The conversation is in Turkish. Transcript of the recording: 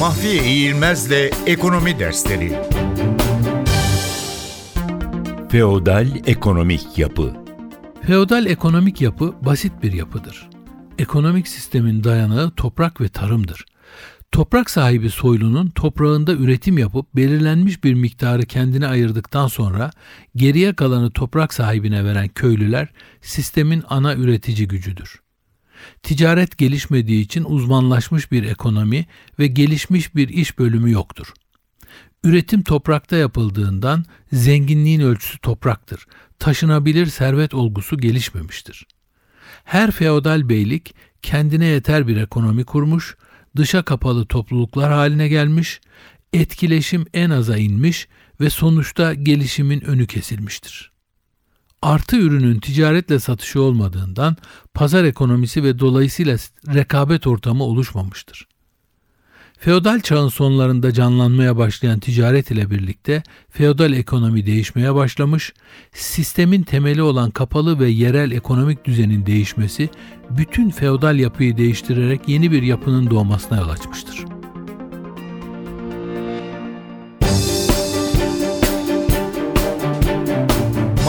Mahfiye İğilmez'le Ekonomi Dersleri Feodal Ekonomik Yapı Feodal ekonomik yapı basit bir yapıdır. Ekonomik sistemin dayanağı toprak ve tarımdır. Toprak sahibi soylunun toprağında üretim yapıp belirlenmiş bir miktarı kendine ayırdıktan sonra geriye kalanı toprak sahibine veren köylüler sistemin ana üretici gücüdür. Ticaret gelişmediği için uzmanlaşmış bir ekonomi ve gelişmiş bir iş bölümü yoktur. Üretim toprakta yapıldığından zenginliğin ölçüsü topraktır. Taşınabilir servet olgusu gelişmemiştir. Her feodal beylik kendine yeter bir ekonomi kurmuş, dışa kapalı topluluklar haline gelmiş, etkileşim en aza inmiş ve sonuçta gelişimin önü kesilmiştir. Artı ürünün ticaretle satışı olmadığından pazar ekonomisi ve dolayısıyla rekabet ortamı oluşmamıştır. Feodal çağın sonlarında canlanmaya başlayan ticaret ile birlikte feodal ekonomi değişmeye başlamış, sistemin temeli olan kapalı ve yerel ekonomik düzenin değişmesi bütün feodal yapıyı değiştirerek yeni bir yapının doğmasına yol açmıştır.